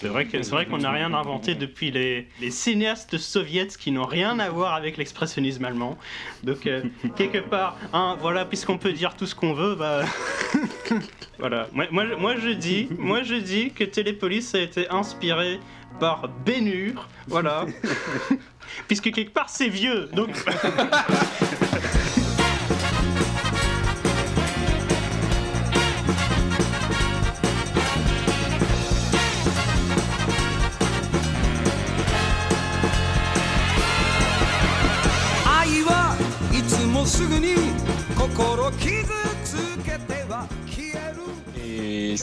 C'est vrai qu'on n'a rien inventé depuis les, les cinéastes soviétiques qui n'ont rien à voir avec l'expressionnisme allemand. Donc, euh, quelque part, hein, voilà, puisqu'on peut dire tout ce qu'on veut, bah. voilà. Moi, moi, moi, je dis, moi, je dis que Télépolis a été inspiré par Bénur. Voilà. Puisque quelque part, c'est vieux. Donc.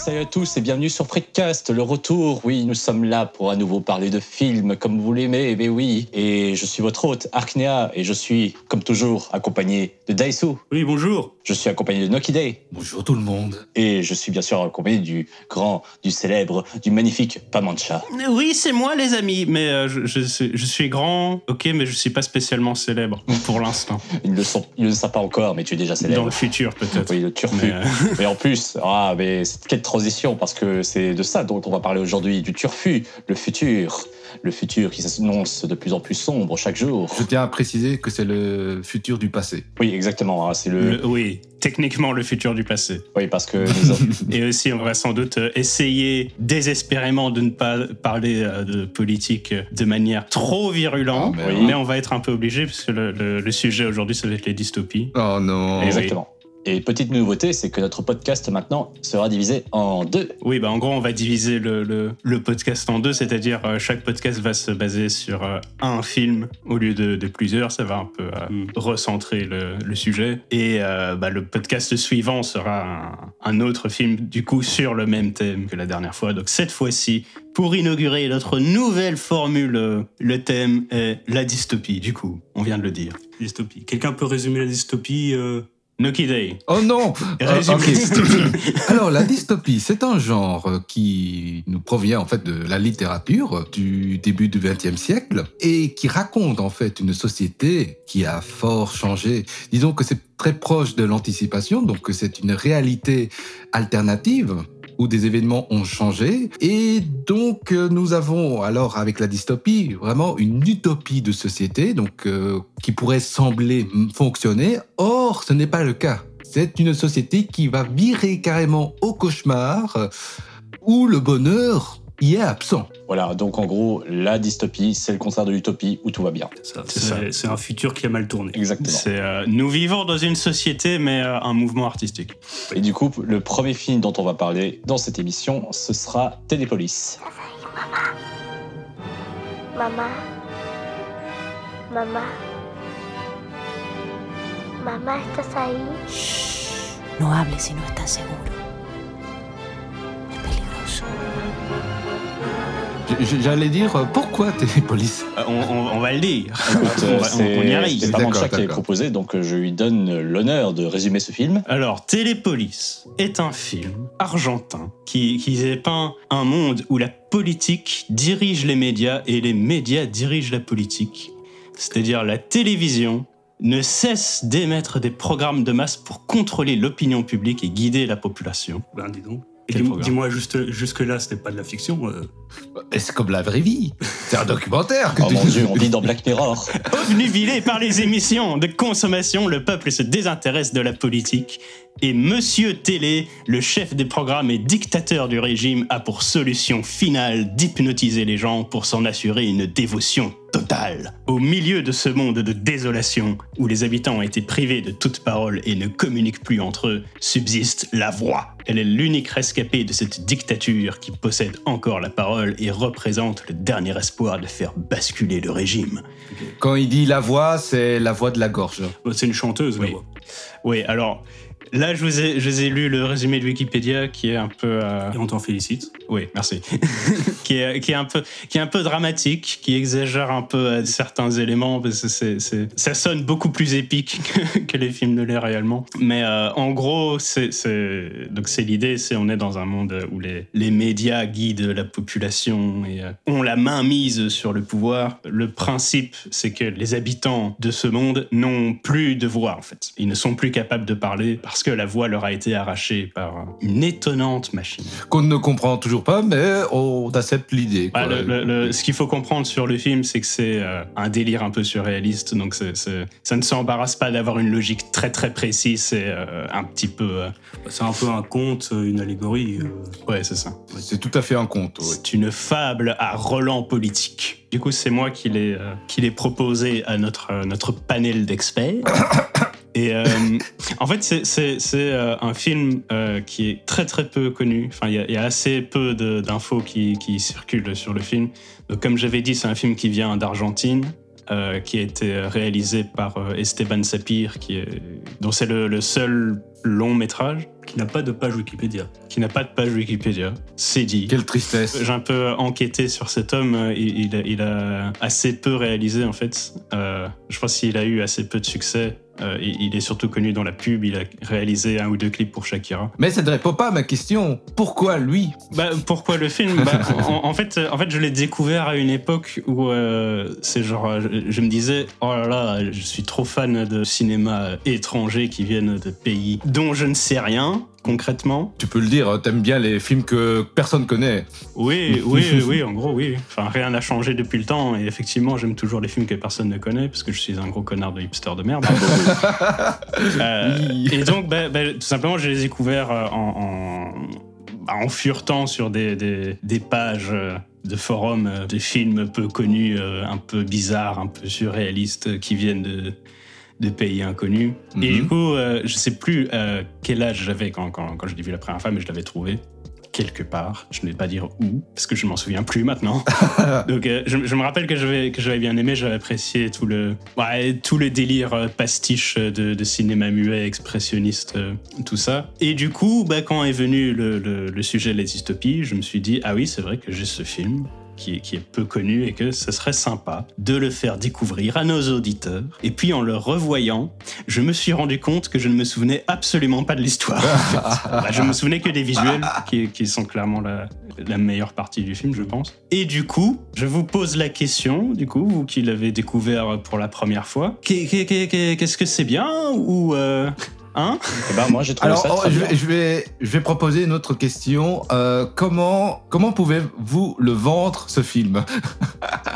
Salut à tous et bienvenue sur Freakcast, le retour. Oui, nous sommes là pour à nouveau parler de films comme vous l'aimez, mais oui. Et je suis votre hôte, Arknea, et je suis, comme toujours, accompagné de Daisu. Oui, bonjour. Je suis accompagné de Noki Day. Bonjour tout le monde. Et je suis bien sûr accompagné du grand, du célèbre, du magnifique Pamancha. Oui, c'est moi, les amis. Mais euh, je, je suis, je suis grand, ok, mais je suis pas spécialement célèbre pour l'instant. Ils ne le sont, ils ne le savent pas encore, mais tu es déjà Dans célèbre. le futur, peut-être. Oui, le turfu. Mais, euh, Mais en plus, ah, mais c'est quelle transition, parce que c'est de ça dont on va parler aujourd'hui, du turfu, le futur. Le futur qui s'annonce de plus en plus sombre chaque jour. Je tiens à préciser que c'est le futur du passé. Oui, exactement. hein, c'est le... le- oui, techniquement le futur du passé. Oui, parce que nous Et aussi, on va sans doute euh, essayer désespérément de ne pas parler euh, de politique de manière trop virulente. Ah, mais oui. mais on va être un peu obligé, parce que le, le- le sujet aujourd'hui, ça va être les dystopies. Oh non. Exactement. Et petite nouveauté, c'est que notre podcast maintenant sera divisé en deux. Oui, bah en gros, on va diviser le, le- le podcast en deux, c'est-à-dire euh, chaque podcast va se baser sur euh, un film au lieu de, de plusieurs. Ça va un peu euh, Mm. recentrer le, le sujet. Et euh, bah, le podcast suivant sera un, un autre film, du coup, sur le même thème que la dernière fois. Donc cette fois-ci, pour inaugurer notre nouvelle formule, le thème est la dystopie, du coup. On vient de le dire. Dystopie. Quelqu'un peut résumer la dystopie Day. Oh non Euh. Alors, la dystopie, c'est un genre qui nous provient en fait de la littérature du début du XXe siècle et qui raconte en fait une société qui a fort changé. Disons que c'est très proche de l'anticipation, donc que c'est une réalité alternative où des événements ont changé. Et donc, euh, nous avons alors, avec la dystopie, vraiment une utopie de société, donc euh, qui pourrait sembler fonctionner. Or, ce n'est pas le cas. C'est une société qui va virer carrément au cauchemar, où le bonheur y est absent. Voilà, donc en gros, la dystopie, c'est le contraire de l'utopie où tout va bien. C'est un futur qui a mal tourné. Exactement. Euh, nous vivons dans une société, mais euh, un mouvement artistique. Et du coup, le premier film dont on va parler dans cette émission, ce sera Télépolis. Mamá. Mamá. Mamá, ¿estás ahí? No hables si no estás seguro. Es peligroso. J'allais dire, euh, pourquoi Télépolis Euh, on, on- on va le dire. Euh, on, va- on- y arrive. C'est Pamancha qui avait proposé, donc euh, je lui donne l'honneur de résumer ce film. Alors, Télépolis est un film argentin qui, qui dépeint un monde où la politique dirige les médias et les médias dirigent la politique. C'est-à-dire la télévision ne cesse d'émettre des programmes de masse pour contrôler l'opinion publique et guider la population. Ben, dis donc. Dis-moi, juste, jusque-là, c'était pas de la fiction. euh. Et C'est comme la vraie vie. C'est un documentaire que Oh tu mon dieu, on vit dans Black Mirror. Obnubilé par les émissions de consommation, le peuple se désintéresse de la politique. Et Monsieur Télé, le chef des programmes et dictateur du régime, a pour solution finale d'hypnotiser les gens pour s'en assurer une dévotion totale. Au milieu de ce monde de désolation, où les habitants ont été privés de toute parole et ne communiquent plus entre eux, subsiste la voix. Elle est l'unique rescapée de cette dictature qui possède encore la parole et représente le dernier espoir de faire basculer le régime. Quand il dit la voix, c'est la voix de la gorge. C'est une chanteuse, Oui. la voix. Oui, alors là, je vous ai, je vous ai lu le résumé de Wikipédia qui est un peu. euh, Et on t'en félicite. Oui, merci. qui, est, un peu, dramatique, qui exagère un peu euh, certains éléments, parce que ça sonne beaucoup plus épique que, les films ne l'est réellement. Mais euh, en gros, c'est, l'idée, c'est on est dans un monde où les, médias guident la population et euh, ont la main mise sur le pouvoir. Le principe, c'est que les habitants de ce monde n'ont plus de voix, en fait. Ils ne sont plus capables de parler parce que la voix leur a été arrachée par une étonnante machine. Qu'on ne comprend toujours pas, mais on accepte l'idée. Bah, quoi. le- le- le- ce qu'il faut comprendre sur le film, c'est que c'est euh, un délire un peu surréaliste, donc ça ne s'embarrasse pas d'avoir une logique très très précise, c'est euh, un petit peu... euh, C'est un peu un conte, une allégorie. euh. ouais, c'est ça. C'est tout à fait un conte. C'est une fable à relent politique. Du coup, c'est moi qui l'ai euh, qui l'ai proposé à notre, euh, notre panel d'experts. Et euh, en fait, c'est- euh, un film euh, qui est très très peu connu. Enfin, il y, a- il y a assez peu d'infos qui, qui circulent sur le film. Donc, comme j'avais dit, c'est un film qui vient d'Argentine. euh, qui a été réalisé par Esteban Sapir, qui est, dont c'est le, le seul long métrage Qui n'a pas de page Wikipédia. qui n'a pas de page Wikipédia. C'est dit. Quelle tristesse. J'ai un peu enquêté sur cet homme. Il, il a, il a assez peu réalisé, en fait. Je pense qu'il a eu assez peu de succès. Euh, il, est surtout connu dans la pub. Il a réalisé un ou deux clips pour Shakira. Mais ça ne répond pas à ma question. Pourquoi lui? Bah, pourquoi le film? Bah, en, en fait, en fait, je l'ai découvert à une époque où euh, c'est genre, je, je me disais, oh là là, je suis trop fan de cinéma étranger qui viennent de pays dont je ne sais rien concrètement. Tu peux le dire, t'aimes bien les films que personne connaît. Oui, oui, oui, en gros, oui. Enfin, rien n'a changé depuis le temps. Et effectivement, j'aime toujours les films que personne ne connaît, parce que je suis un gros connard de hipster de merde. Euh, Oui. Et donc, bah, bah, tout simplement, je les ai découverts euh, en, en, bah, en furetant sur des, des, des pages euh, de forums, euh, des films peu connus, euh, un peu bizarres, un peu surréalistes, euh, qui viennent de, de pays inconnus. Et Mhm. du coup, euh, je sais plus euh, quel âge j'avais quand, quand, quand je l'ai vu la première fois, mais je l'avais trouvé quelque part. Je ne vais pas dire où, parce que je m'en souviens plus maintenant. Donc, euh, je, je me rappelle que j'avais que j'avais bien aimé, j'avais apprécié tout le ouais, tout le délire euh, pastiche de, de cinéma muet, expressionniste, euh, tout ça. Et du coup, bah, quand est venu le, le, le sujet de la dystopie, je me suis dit ah oui, c'est vrai que j'ai ce film. Qui est, qui est peu connu et que ce serait sympa de le faire découvrir à nos auditeurs. Et puis en le revoyant, je me suis rendu compte que je ne me souvenais absolument pas de l'histoire. en fait. Bah, je me souvenais que des visuels, qui, qui sont clairement la, la meilleure partie du film, je pense. Et du coup, je vous pose la question, du coup, vous qui l'avez découvert pour la première fois, qu'est- qu'est- qu'est- qu'est- qu'est-ce que c'est bien ou euh, hein Eh ben, moi, j'ai trouvé Alors, ça oh, très je, bien. je vais, je vais proposer une autre question. Euh, comment comment pouvez-vous le vendre, ce film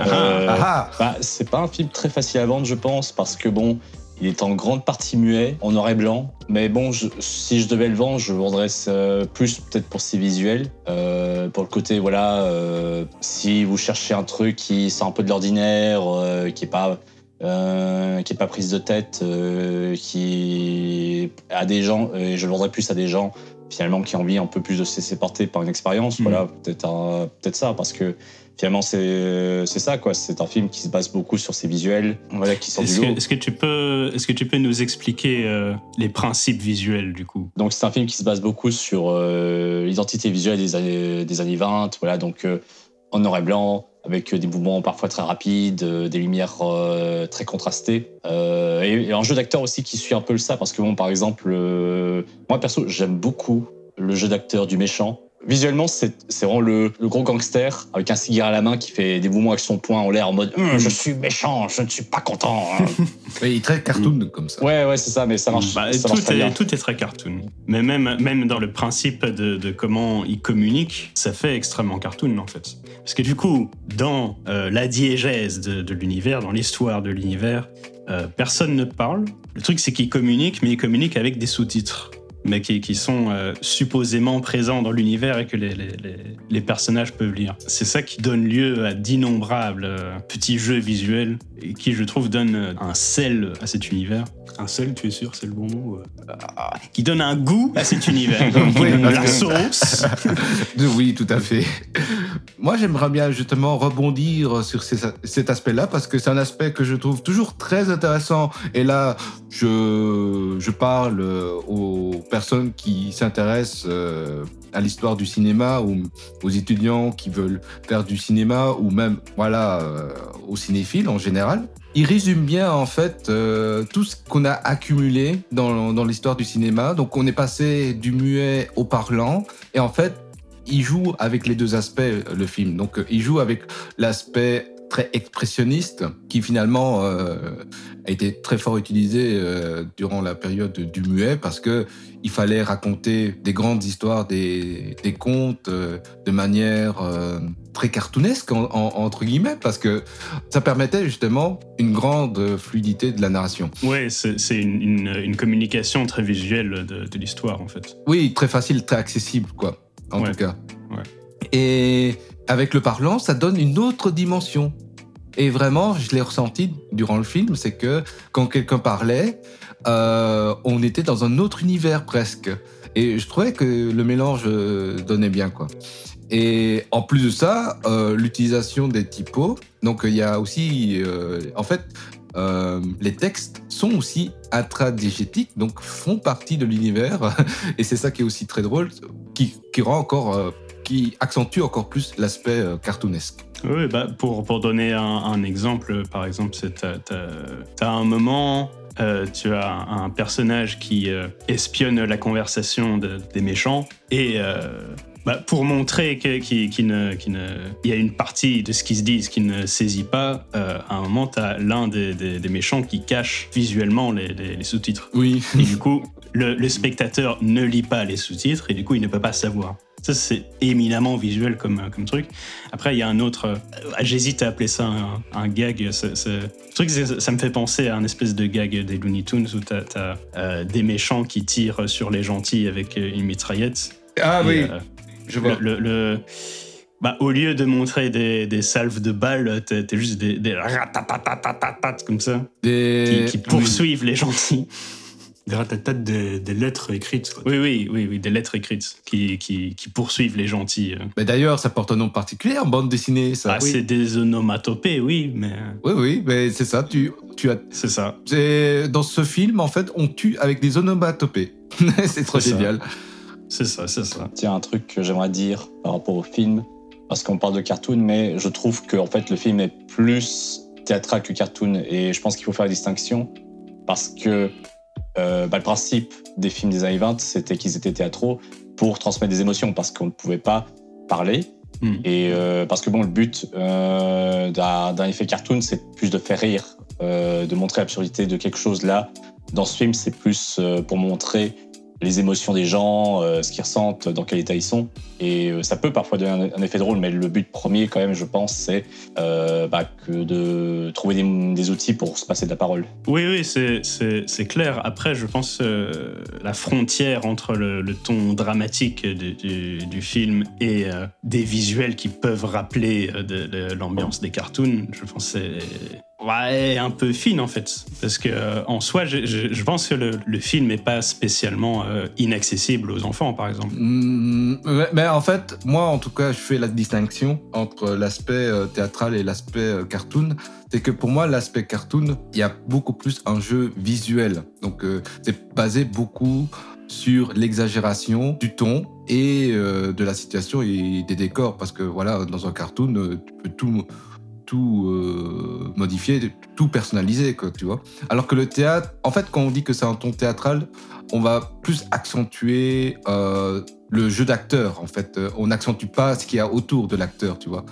Euh, Ah, Bah, c'est pas un film très facile à vendre, je pense, parce que bon, il est en grande partie muet, en noir et blanc. Mais bon, je- si je devais le vendre, je vendrais ça plus peut-être pour ses visuels, euh, pour le côté voilà, euh, si vous cherchez un truc qui sort un peu de l'ordinaire, euh, qui est pas euh, qui est pas prise de tête, euh, qui à des gens, et je le vendrais plus à des gens finalement qui ont envie un peu plus de se laisser porter par une expérience. Mhm. Voilà, peut-être peut-être ça, parce que finalement c'est ça quoi. C'est un film qui se base beaucoup sur ses visuels, voilà, qui sont du Est-ce lot. que, est-ce que tu peux, est-ce que tu peux nous expliquer euh, les principes visuels du coup? Donc c'est un film qui se base beaucoup sur euh, l'identité visuelle des années, des années 20, voilà, donc euh, en noir et blanc, avec des mouvements parfois très rapides, euh, des lumières euh, très contrastées. Euh, et, un jeu d'acteur aussi qui suit un peu ça, parce que bon, par exemple, euh, moi perso, j'aime beaucoup le jeu d'acteur du méchant. Visuellement, c'est c'est vraiment le, le gros gangster avec un cigare à la main qui fait des mouvements avec son poing en l'air en mode Hum, Je suis méchant, je ne suis pas content. hein. mais il est très cartoon comme ça. ouais, ouais, c'est ça, mais ça marche, Bah, ça marche tout, très bien. est, tout est très cartoon. Mais même, même dans le principe de, de comment il communique, ça fait extrêmement cartoon en fait. Parce que du coup, dans euh, la diégèse de, de l'univers, dans l'histoire de l'univers, euh, personne ne parle. Le truc, c'est qu'il communique, mais il communique avec des sous-titres. Mais qui, qui sont euh, supposément présents dans l'univers et que les, les- les- les personnages peuvent lire. C'est ça qui donne lieu à d'innombrables euh, petits jeux visuels et qui, je trouve, donnent euh, un sel à cet univers Un sel, tu es sûr, c'est le bon mot euh? qui donne un goût à cet univers. Oui, la sauce. Oui, tout à fait. Moi, j'aimerais bien justement rebondir sur ces- cet aspect-là parce que c'est un aspect que je trouve toujours très intéressant. Et là, je, parle euh, aux personnes qui s'intéressent euh, à l'histoire du cinéma ou aux étudiants qui veulent faire du cinéma ou même, voilà, euh, aux cinéphiles en général. Il résume bien en fait tout ce qu'on a accumulé dans, dans l'histoire du cinéma. Donc on est passé du muet au parlant et en fait il joue avec les deux aspects, le film. Donc, il joue avec l'aspect très expressionniste, qui finalement euh, a été très fort utilisé euh, durant la période du muet parce que il fallait raconter des grandes histoires, des, des contes euh, de manière très cartoonesque en- en- entre guillemets parce que ça permettait justement une grande fluidité de la narration. Ouais, c'est c'est une, une- une communication très visuelle de, de l'histoire en fait. Oui, très facile, très accessible, quoi, en Ouais. tout cas. Ouais. Et avec le parlant, ça donne une autre dimension. Et vraiment, je l'ai ressenti durant le film, c'est que quand quelqu'un parlait, euh, on était dans un autre univers presque. Et je trouvais que le mélange euh, donnait bien, quoi. Et en plus de ça, euh, l'utilisation des typos. Donc il y a aussi, en fait, les textes sont aussi intradigétiques, donc font partie de l'univers. Et c'est ça qui est aussi très drôle, qui, rend encore, qui accentue encore plus l'aspect euh, cartoonesque. Oui, bah pour, pour donner un, un exemple, par exemple, t'as- t'as un moment, euh, tu as un, un personnage qui euh, espionne la conversation de- des méchants et euh, bah, pour montrer qu'il qu'il ne, qu'il ne- y a une partie de ce qu'ils se disent qu'il ne saisit pas, à un moment, tu as l'un des, des- des méchants qui cache visuellement les- les- les sous-titres. Oui. Et du coup, le, le spectateur ne lit pas les sous-titres et du coup, il ne peut pas savoir. Ça, c'est éminemment visuel comme, euh, comme truc. Après, il y a un autre. Euh, j'hésite à appeler ça un, gag. Ce, truc, ça me fait penser à un espèce de gag des Looney Tunes où t'as as, euh, des méchants qui tirent sur les gentils avec une mitraillette. Ah oui, je vois. le. Bah, au lieu de montrer des, salves de balles, t'es juste des, des comme ça. Qui, poursuivent les gentils. Des ratatates, des, des lettres écrites. quoi. Oui, oui, oui, oui, des lettres écrites qui, qui, qui poursuivent les gentils. euh. Mais d'ailleurs, ça porte un nom particulier en bande dessinée, ça. Ah, oui. c'est des onomatopées, oui, mais euh, oui, oui, mais c'est ça. Tu, tu as, c'est ça. dans ce film, en fait, on tue avec des onomatopées. c'est trop génial. C'est ça, c'est ça. Tiens, un truc que j'aimerais dire par rapport au film, parce qu'on parle de cartoon, mais je trouve que en fait, le film est plus théâtral que cartoon, et je pense qu'il faut faire la distinction, parce que euh, bah, le principe des films des années 20, c'était qu'ils étaient théâtraux pour transmettre des émotions, parce qu'on ne pouvait pas parler, Hmm. et euh, parce que bon, le but euh, d'un effet cartoon, c'est plus de faire rire, de montrer l'absurdité de quelque chose là. Dans ce film, c'est plus pour montrer les émotions des gens, euh, ce qu'ils ressentent, dans quel état ils sont. Et euh, ça peut parfois donner un, effet drôle, mais le but premier, quand même, je pense, c'est euh, bah, de trouver des, outils pour se passer de la parole. Oui, oui, c'est- clair. Après, je pense la frontière entre le, ton dramatique du, film et des visuels qui peuvent rappeler de, l'ambiance des cartoons, je pense c'est ouais, un peu fine en fait. Parce que euh, en soi, je, pense que le, film n'est pas spécialement euh, inaccessible aux enfants, par exemple. Mm, mais, mais en fait, moi, en tout cas, je fais la distinction entre l'aspect euh, théâtral et l'aspect cartoon. C'est que pour moi, l'aspect cartoon, il y a beaucoup plus un jeu visuel. Donc, c'est basé beaucoup sur l'exagération du ton et de la situation et des décors. Parce que voilà, dans un cartoon, tu peux tout, tout euh, tout personnaliser, quoi, tu vois. Alors que le théâtre, en fait, quand on dit que c'est un ton théâtral, on va plus accentuer euh, le jeu d'acteur, en fait. Euh, on n'accentue pas ce qu'il y a autour de l'acteur, tu vois,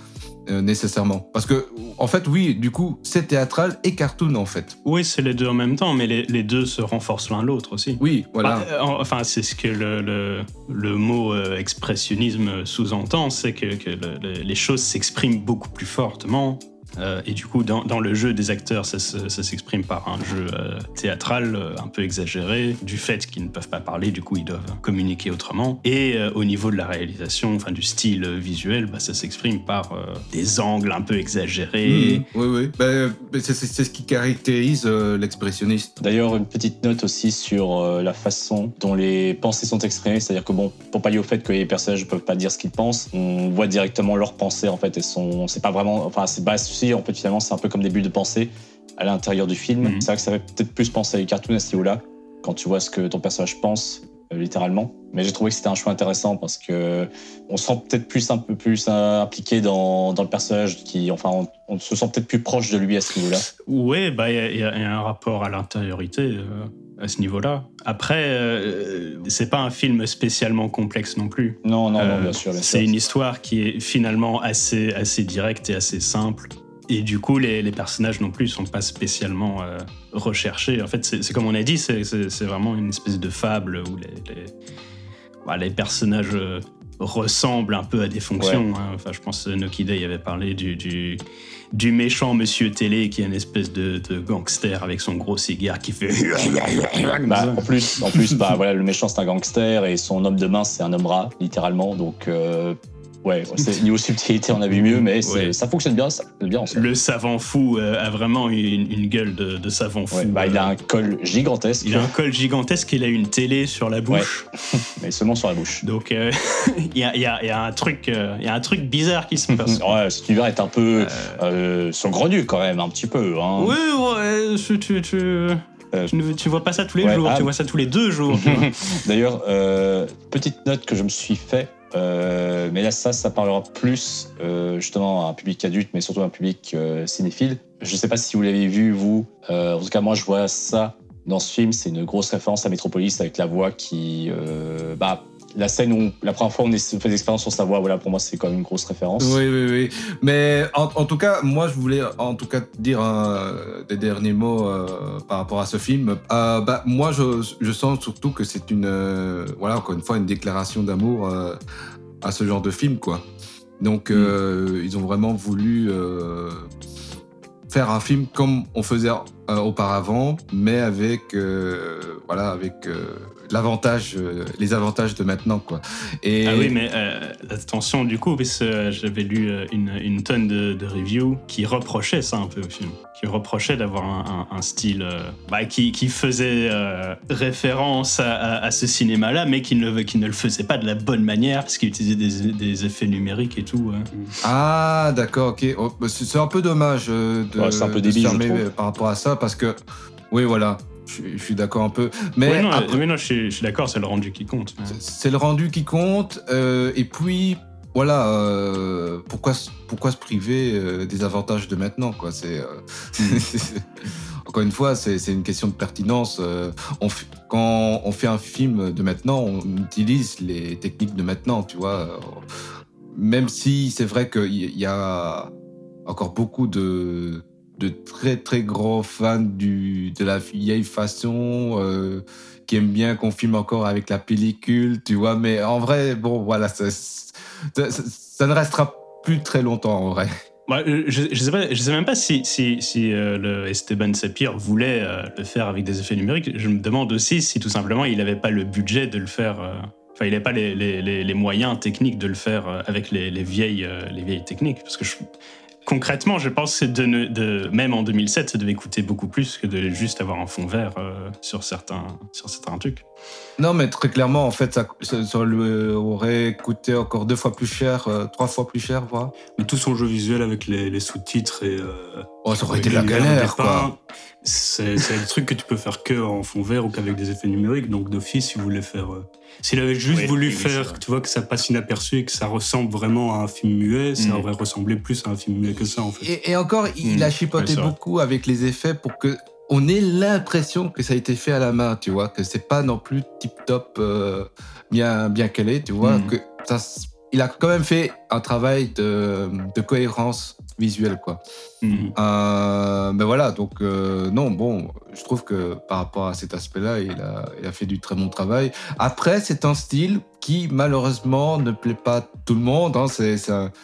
euh, nécessairement. Parce que, en fait, oui, du coup, c'est théâtral et cartoon, en fait. Oui, c'est les deux en même temps, mais les, les deux se renforcent l'un l'autre aussi. Oui, voilà. Bah, euh, enfin, c'est ce que le, le, le mot euh, expressionnisme sous-entend, c'est que, que le- le- les choses s'expriment beaucoup plus fortement. Euh, et du coup, dans, dans le jeu des acteurs, ça, se- ça s'exprime par un jeu euh, théâtral euh, un peu exagéré, du fait qu'ils ne peuvent pas parler, du coup, ils doivent communiquer autrement. Et euh, au niveau de la réalisation, enfin du style visuel, bah, ça s'exprime par euh, des angles un peu exagérés. Mhm, oui, oui. Ben, c'est c'est- c'est ce qui caractérise euh, l'expressionniste. D'ailleurs, une petite note aussi sur euh, la façon dont les pensées sont exprimées, c'est-à-dire que bon, pour pallier au fait que les personnages ne peuvent pas dire ce qu'ils pensent, on voit directement leurs pensées en fait, et sont, c'est pas vraiment, enfin, c'est bas en fait, finalement, c'est un peu comme des bulles de pensée à l'intérieur du film. Mhm. C'est vrai que ça fait peut-être plus penser à les cartoons à ce niveau-là, quand tu vois ce que ton personnage pense, euh, littéralement. Mais j'ai trouvé que c'était un choix intéressant parce que on se sent peut-être plus un peu plus euh, impliqué dans, dans le personnage, qui, enfin, on, on se sent peut-être plus proche de lui à ce niveau-là. Ouais, bah il y, a- y un rapport à l'intériorité euh, à ce niveau-là. Après, euh, c'est pas un film spécialement complexe non plus. Non, non, non, bien sûr. bien c'est sûr. une histoire qui est finalement assez assez directe et assez simple. Et du coup, les, les personnages non plus sont pas spécialement euh, recherchés. En fait, c'est comme on a dit, c'est- vraiment une espèce de fable où les, les, bah, les personnages euh, ressemblent un peu à des fonctions. hein. Enfin, je pense que Noki Day avait parlé du, du, du méchant Monsieur Télé qui est une espèce de, de gangster avec son gros cigare qui fait. Bah, en plus, en plus bah, voilà, le méchant c'est un gangster et son homme de main c'est un homme rat, littéralement. Donc, euh, ouais, niveau subtilité, on a vu mieux, mais Ouais. ça fonctionne bien, ça. Le savant fou euh, a vraiment une, une gueule de, de savant fou. Ouais, bah, il a Euh, un col gigantesque, il a un col gigantesque, il a une télé sur la bouche. mais seulement sur la bouche. Donc euh, il y, a, il y a- il y a un truc, euh, il y a un truc bizarre qui se passe. Ouais, cet univers est un peu saugrenu quand même, un petit peu. Hein. Oui, ouais, tu, tu, tu, Euh, tu ne- tu vois pas ça tous les ouais, jours, ah. tu vois ça tous les deux jours. D'ailleurs, euh, petite note que je me suis fait, euh, mais là ça, ça parlera plus euh, justement à un public adulte, mais surtout à un public euh, cinéphile. Je sais pas si vous l'avez vu vous. En tout cas, moi je vois ça dans ce film. C'est une grosse référence à Metropolis avec la voix qui, bah, la scène où la première fois on fait des expériences sur sa voix. Voilà, pour moi c'est quand même une grosse référence. Oui, oui, oui. Mais en, en tout cas, moi, je voulais en tout cas dire euh, des derniers mots euh, par rapport à ce film. Euh, bah, moi, je, je sens surtout que c'est une, voilà, encore une fois, une déclaration d'amour à ce genre de film, quoi. Donc, euh, ils ont vraiment voulu faire un film comme on faisait euh, auparavant, mais avec, euh, voilà, avec euh, l'avantage, les avantages de maintenant, quoi. Et Ah oui, mais attention du coup, parce que j'avais lu une, une tonne de reviews qui reprochaient ça un peu au film, qui reprochaient d'avoir un, un- un style euh, bah, qui, qui faisait euh, référence à, à- à ce cinéma-là, mais qui ne, qui ne le faisait pas de la bonne manière, parce qu'il utilisait des, des effets numériques et tout. hein. Ah, d'accord, ok. Oh, bah, c'est c'est un peu dommage euh, de, Ouais, c'est un peu débile, fermer, par rapport à ça, parce que, oui, voilà, je, suis- je suis d'accord un peu. Mais Oui, non, après, non, je suis, je suis d'accord, c'est le rendu qui compte. mais- c'est- c'est le rendu qui compte, euh, et puis, voilà, euh, pourquoi, pourquoi se priver euh, des avantages de maintenant, quoi? C'est. euh, Encore une fois, c'est une question de pertinence. quand on fait un film de maintenant, on utilise les techniques de maintenant, tu vois? Même si c'est vrai qu'il y a encore beaucoup de, de très très grands fans du, de la vieille façon, qui aiment bien qu'on filme encore avec la pellicule, tu vois. Mais en vrai, bon, voilà, ça, ne restera plus très longtemps en vrai. Je, je sais même pas si, si, si euh, le Esteban Sapir voulait euh, le faire avec des effets numériques. Je me demande aussi si tout simplement il n'avait pas le budget de le faire. euh, Enfin, il n'avait pas les, les, moyens techniques de le faire avec les, les vieilles, les vieilles techniques. Parce que je- concrètement, je pense que de, ne- de, même en 2007, ça devait coûter beaucoup plus que de juste avoir un fond vert euh, sur, certains, sur certains trucs. Non, mais très clairement, en fait, ça, ça, ça lui aurait coûté encore deux fois plus cher, euh, trois fois plus cher, voire. Mais tout son jeu visuel avec les, les sous-titres et. euh, Oh, ça aurait été de la galère, quoi. C'est le truc que tu peux faire que en fond vert ou qu'avec des effets numériques. Donc d'office, il voulait faire. S'il avait juste Oui, voulu faire, tu vois, que ça passe inaperçu et que ça ressemble vraiment à un film muet, ça Mm. aurait ressemblé plus à un film muet que ça en fait. Et, et encore, il Hmm. a chipoté beaucoup avec les effets pour que on ait l'impression que ça a été fait à la main, tu vois, que c'est pas non plus tip top euh, bien bien calé, tu vois, Hmm. que ça, il a quand même fait un travail de, de cohérence visuelle, quoi. Mhm. Euh, ben voilà, donc euh, non, bon, je trouve que par rapport à cet aspect-là, il a, il a fait du très bon travail. Après, c'est un style qui malheureusement ne plaît pas à tout le monde. Hein, c'est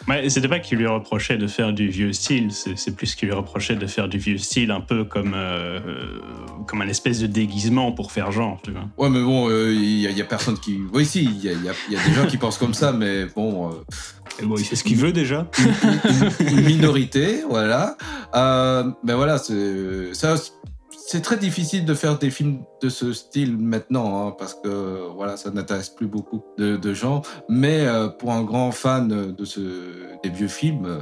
Ouais, c'était pas qu'il lui reprochait de faire du vieux style, c'est plus qu'il lui reprochait de faire du vieux style un peu comme, euh, comme un espèce de déguisement pour faire genre, tu vois. Ouais, mais bon, euh, il y, a- il y a personne qui. Oui, si, il y y y a des gens qui pensent comme ça, mais bon, Et bon, il fait ce qu'il veut déjà. une minorité, voilà. Euh, mais voilà, c'est très difficile de faire des films de ce style maintenant, hein, parce que voilà, ça n'intéresse plus beaucoup de, de gens. Mais euh, pour un grand fan de ce, des vieux films, euh,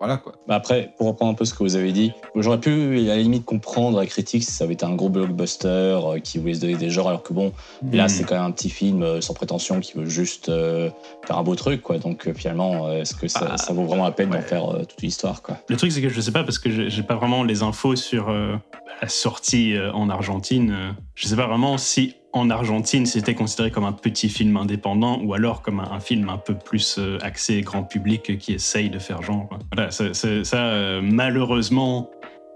voilà quoi. Bah après, pour reprendre un peu ce que vous avez dit, j'aurais pu à la limite comprendre la critique si ça avait été un gros blockbuster euh, qui voulait se donner des genres, alors que bon, là Mhm. c'est quand même un petit film euh, sans prétention qui veut juste euh, faire un beau truc, quoi. Donc euh, finalement, euh, est-ce que ça, Ah, ça vaut vraiment la peine ouais. d'en faire euh, toute l'histoire, quoi? Le truc, c'est que je sais pas parce que j'ai pas vraiment les infos sur euh, la sortie euh, en Argentine. je sais pas vraiment si en Argentine, c'était considéré comme un petit film indépendant ou alors comme un, film un peu plus euh, axé grand public qui essaye de faire genre. Voilà, ça, euh, malheureusement,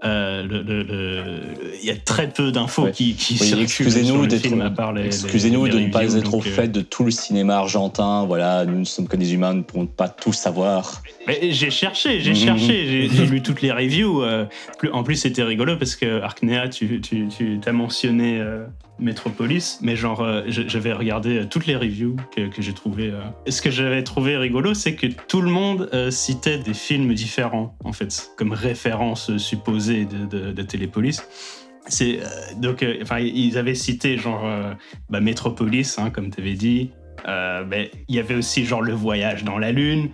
euh, le- le- le- il y a très peu d'infos Ouais. qui, qui Oui, circulent excusez-nous de ne pas être au euh, fait de tout le cinéma argentin. Voilà, nous ne sommes que des humains, nous ne pourrons pas tout savoir. Mais j'ai cherché, j'ai Mhm. cherché, j'ai lu toutes les reviews. euh, en plus, c'était rigolo parce que Arknea, tu, tu, tu as mentionné euh, Metropolis, mais genre, euh, j'avais regardé toutes les reviews que, que j'ai trouvées. euh. Ce que j'avais trouvé rigolo, c'est que tout le monde citait des films différents, en fait, comme référence supposée de, de, de Télépolis. C'est euh, donc, euh, enfin, ils avaient cité genre euh, bah, Metropolis, hein, comme tu avais dit. Mais il y avait aussi genre le voyage dans la lune.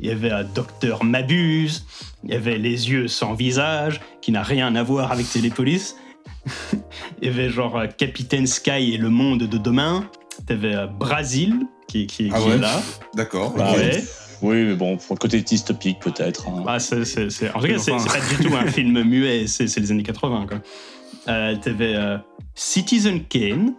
Il y avait un docteur Mabuse. Il y avait les yeux sans visage, qui n'a rien à voir avec Télépolis. il y avait genre Capitaine Sky et le monde de demain. T'avais Brasil, qui, qui, Ah qui ouais est là. D'accord. Bah. Ouais. Oui, mais bon, pour le côté dystopique peut-être. hein. Ah, c'est- c'est- c'est- En tout cas, c'est pas du tout un film muet, c'est les années 80. Quoi. Euh, T'avais euh, Citizen Kane.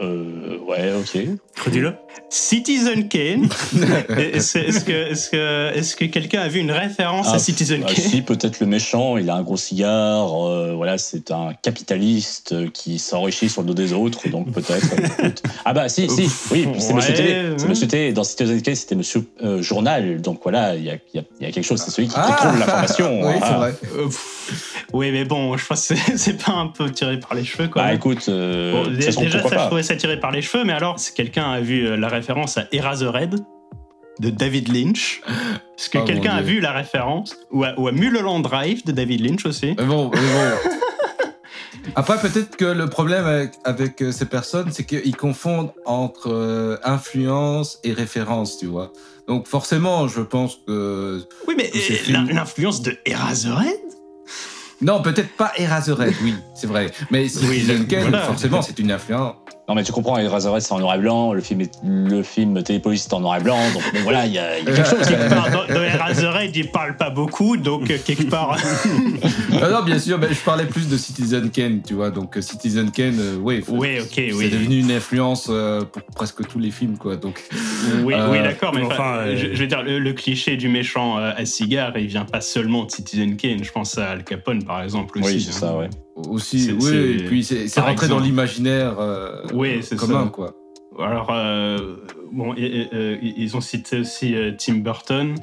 Euh, ouais, ok. Redis-le. Citizen Kane. Est-ce que, est que, est que quelqu'un a vu une référence à Ah, Citizen Ah, Kane si, peut-être le méchant, il a un gros cigare, euh, voilà, c'est un capitaliste euh, qui s'enrichit sur le dos des autres, donc peut-être. écoute. ah bah si, si, oui, c'est Ouais, Monsieur Télé. C'est ouais. Monsieur Télé. Dans Citizen Kane, c'était Monsieur euh, Journal, donc voilà, il y a, il y a- il y a quelque chose, c'est celui qui Ah, contrôle l'information. Oui, c'est Ah. vrai. Euh, pff, Oui, mais bon, je pense que c'est- c'est pas un peu tiré par les cheveux, quoi. Bah écoute, euh, Bon, façon, déjà, ça, je trouvais ça tiré par les cheveux, mais alors, si quelqu'un a vu euh, la référence à Eraserhead de David Lynch, est-ce que Oh, quelqu'un a vu la référence ou à, ou à Mulholland Drive de David Lynch aussi? Mais bon, mais bon. Après, peut-être que le problème avec, avec, euh, ces personnes, c'est qu'ils confondent entre euh, influence et référence, tu vois. Donc forcément, je pense que... Oui, mais euh, l'in- l'influence de Eraserhead? Non, peut-être pas Eraserhead, oui, c'est vrai. Mais Citizen Kane, voilà. forcément, c'est une influence. Non mais tu comprends, Eraserhead c'est en noir et blanc, le film, est- le film Télépolis c'est en noir et blanc, donc voilà, il y, a il y a quelque chose. Quelque part, dans, dans Eraserhead, il parle pas beaucoup, donc euh, quelque part. Ah non, bien sûr, mais je parlais plus de Citizen Kane, tu vois. Donc euh, Citizen Kane, euh, oui, oui, ok, c'est oui. devenu une influence euh, pour presque tous les films, quoi. Donc, Oui, Euh, oui d'accord, mais enfin, enfin, euh, je, je veux dire, le, le cliché du méchant euh, à cigare, il vient pas seulement de Citizen Kane. Je pense à Al Capone, par exemple, aussi. Oui, c'est hein. ça, ouais. Aussi, oui, et puis c'est rentré dans exemple. l'imaginaire euh, Oui, c'est commun, ça. quoi. Alors, euh, bon, et- et, euh, ils ont cité aussi euh, Tim Burton,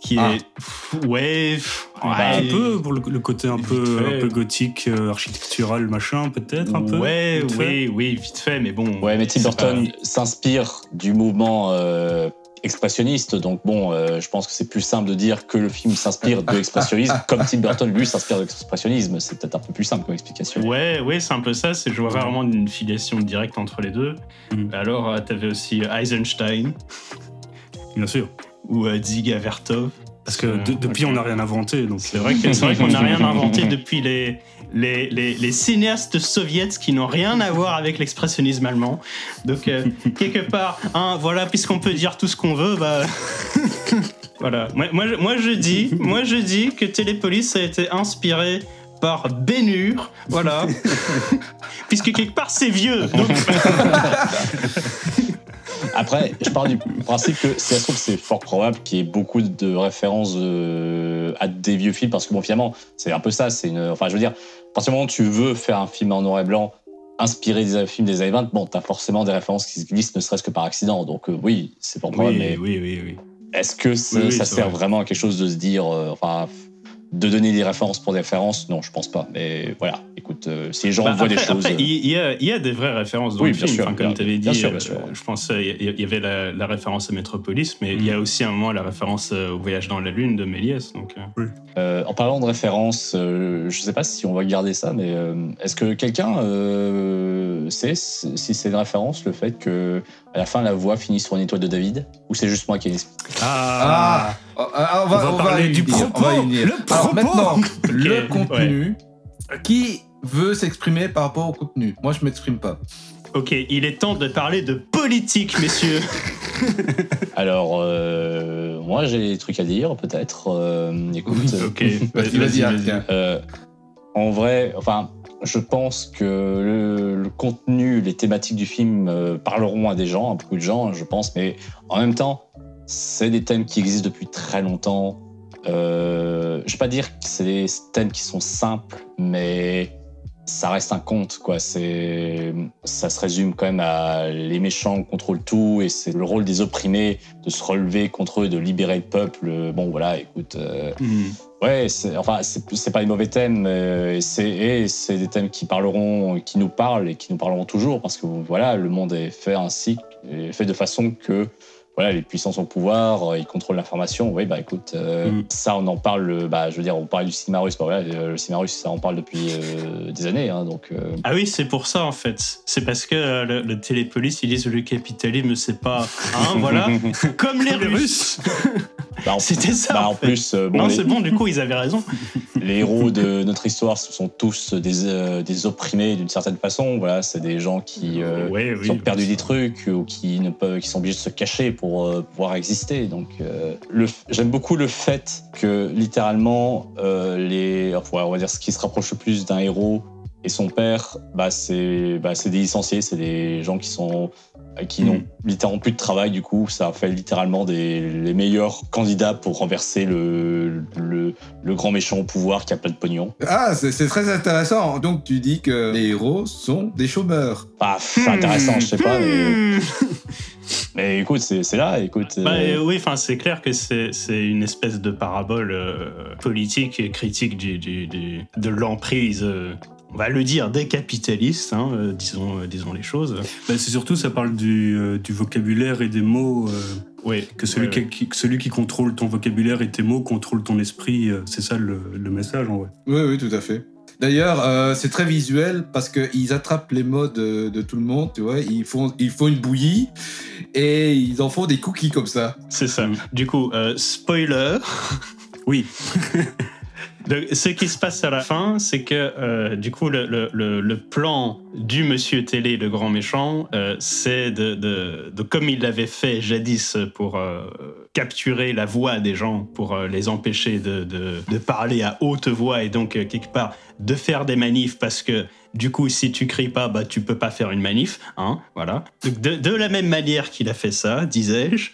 qui Ah. est. pff, ouais, pff, Bah, ouais, un peu pour le, le côté un peu, un peu gothique, euh, architectural, machin, peut-être un peu. Ouais, oui, oui, vite fait, mais bon. Ouais, mais Tim Burton s'inspire du mouvement euh, expressionniste, donc bon, euh, je pense que c'est plus simple de dire que le film s'inspire de l'expressionnisme, comme Tim Burton lui s'inspire de l'expressionnisme, c'est peut-être un peu plus simple comme explication. Ouais, ouais, c'est un peu ça. C'est je vois vraiment une filiation directe entre les deux. Mhm. Alors, euh, t'avais aussi Eisenstein Bien sûr. ou euh, Dziga Vertov. Parce que Euh, de- depuis, on n'a rien inventé. C'est vrai vrai qu'on n'a rien inventé depuis les, les, les, les cinéastes soviétiques qui n'ont rien à voir avec l'expressionnisme allemand. Donc, euh, quelque part, hein, voilà, puisqu'on peut dire tout ce qu'on veut, bah. voilà. Moi, moi, je- moi, je dis, moi, je dis que Télépolis a été inspiré par Bénur, voilà. Puisque quelque part, c'est vieux. Donc, Après, je pars du principe que si ça se trouve, c'est fort probable qu'il y ait beaucoup de références euh, à des vieux films, parce que bon, finalement, c'est un peu ça. C'est une, enfin, je veux dire, à partir du moment où tu veux faire un film en noir et blanc inspiré des films des années 20, bon, t'as forcément des références qui se glissent, ne serait-ce que par accident. Donc euh, oui, c'est fort probable. mais oui, oui, oui. est-ce que Oui, ça sert vrai. vraiment à quelque chose de se dire, euh, enfin, de donner des références pour des références? Non, je pense pas. Mais voilà, écoute, euh, si les gens Bah, voient après, des choses. il y, a, il y a des vraies références dans Oui, le bien film. sûr, Enfin, comme tu avais dit, bien sûr, euh, bien sûr. je pense euh, il y, avait la, la référence à Metropolis, mais il y a aussi à un moment la référence euh, au voyage dans la lune de Méliès. Donc, euh, Euh, en parlant de références, euh, je sais pas si on va garder ça, mais euh, est-ce que quelqu'un euh, sait si c'est une référence le fait que à la fin la voix finit sur une étoile de David? Ou c'est juste moi qui ai Ah, Ah, on va, On va on va parler du propos, on va y venir. le Alors propos. maintenant, le Ok, contenu. Qui veut s'exprimer par rapport au contenu? Moi, je m'exprime pas. ok, il est temps de parler de politique, messieurs. Alors euh, moi j'ai des trucs à dire peut-être. Euh, écoute, Oui, euh, ok, Vas-y, vas-y, euh, en vrai, enfin je pense que le, le contenu, les thématiques du film euh, parleront à des gens, à beaucoup de gens, je pense, mais en même temps, c'est des thèmes qui existent depuis très longtemps. Euh, je vais pas dire que c'est des thèmes qui sont simples, mais ça reste un conte, quoi. C'est, ça se résume quand même à les méchants contrôlent tout et c'est le rôle des opprimés de se relever contre eux, de libérer le peuple. Bon, voilà, écoute. euh, Hmm. Ouais, c'est, enfin, c'est, pas des mauvais thèmes, euh, et c'est, et c'est des thèmes qui parleront, qui nous parlent et qui nous parleront toujours, parce que voilà, le monde est fait ainsi, est fait de façon que voilà, les puissances au pouvoir, euh, ils contrôlent l'information. Oui, bah écoute, euh, Mm. ça, on en parle, euh, bah, je veux dire, on parle du cinéma russe, bah, voilà, le cinéma russe, ça, on parle depuis euh, des années, hein, donc. euh, Ah oui, c'est pour ça en fait. C'est parce que euh, le, le Télépolis, ils disent le capitalisme, c'est pas. Hein, voilà. Comme les Russes. bah, C'était ça. bah, en en fait. plus, euh, bon, non, les- c'est bon, du coup, ils avaient raison. les héros de notre histoire, ce sont tous des, euh, des opprimés d'une certaine façon. Voilà, c'est des gens qui, euh, Ouais, oui. qui ont perdu des trucs ou qui ne peuvent, qui sont obligés de se cacher pour euh, pouvoir exister. Donc, euh, j'aime beaucoup le fait que littéralement euh, les, enfin, on va dire ce qui se rapproche le plus d'un héros et son père, bah c'est, bah c'est des licenciés, c'est des gens qui sont qui n'ont littéralement plus de travail. Du coup, ça fait littéralement des, les meilleurs candidats pour renverser le, le, le grand méchant au pouvoir qui a plein de pognon. Ah, c'est très intéressant. Donc tu dis que les héros sont des chômeurs. Bah, c'est intéressant, je sais pas, mais, Hmm. mais écoute, c'est là, écoute. Bah, euh, oui, enfin, c'est clair que c'est une espèce de parabole euh, politique et critique du, du- du- de l'emprise, euh, on va le dire, des capitalistes, hein, disons, disons les choses. Bah, c'est surtout, ça parle du, euh, du vocabulaire et des mots. euh, Oui, que celui, Ouais, qui, que celui qui contrôle ton vocabulaire et tes mots contrôle ton esprit. euh, c'est ça le, le message en vrai. Oui, oui, tout à fait. D'ailleurs, euh, c'est très visuel parce qu'ils attrapent les mots de, de tout le monde, tu vois. Ils font, ils font une bouillie et ils en font des cookies comme ça. C'est ça. Mm. Du coup, euh, spoiler. Oui. Donc, ce qui se passe à la fin, c'est que euh, du coup, le, le- le- le plan du monsieur télé, le grand méchant, euh, c'est de, comme il l'avait fait jadis pour euh, capturer la voix des gens, pour euh, les empêcher de, de- parler à haute voix et donc quelque part de faire des manifs parce que du coup, si tu cries pas, bah tu peux pas faire une manif, hein, voilà. Donc, de, la même manière qu'il a fait ça, disais-je,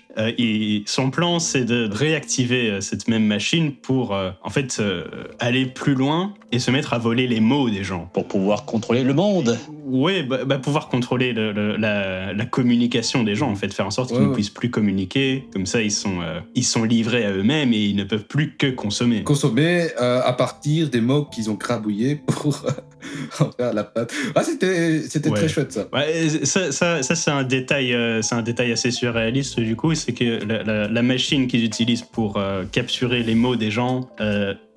son plan c'est de réactiver cette même machine pour en fait aller plus loin et se mettre à voler les mots des gens. pour pouvoir contrôler le monde. Ouais, bah, bah, pouvoir contrôler le- le- la, la communication des gens, en fait, faire en sorte qu'ils Ouais, ne puissent plus communiquer. Comme ça, ils sont, euh, ils sont livrés à eux-mêmes et ils ne peuvent plus que consommer. Consommer euh, à partir des mots qu'ils ont crabouillés pour euh, en faire la pâte. Ah, c'était, c'était Ouais. très chouette ça. Ouais, ça, ça, ça, c'est un détail, euh, c'est un détail assez surréaliste du coup, c'est que la, la- la machine qu'ils utilisent pour capturer les mots des gens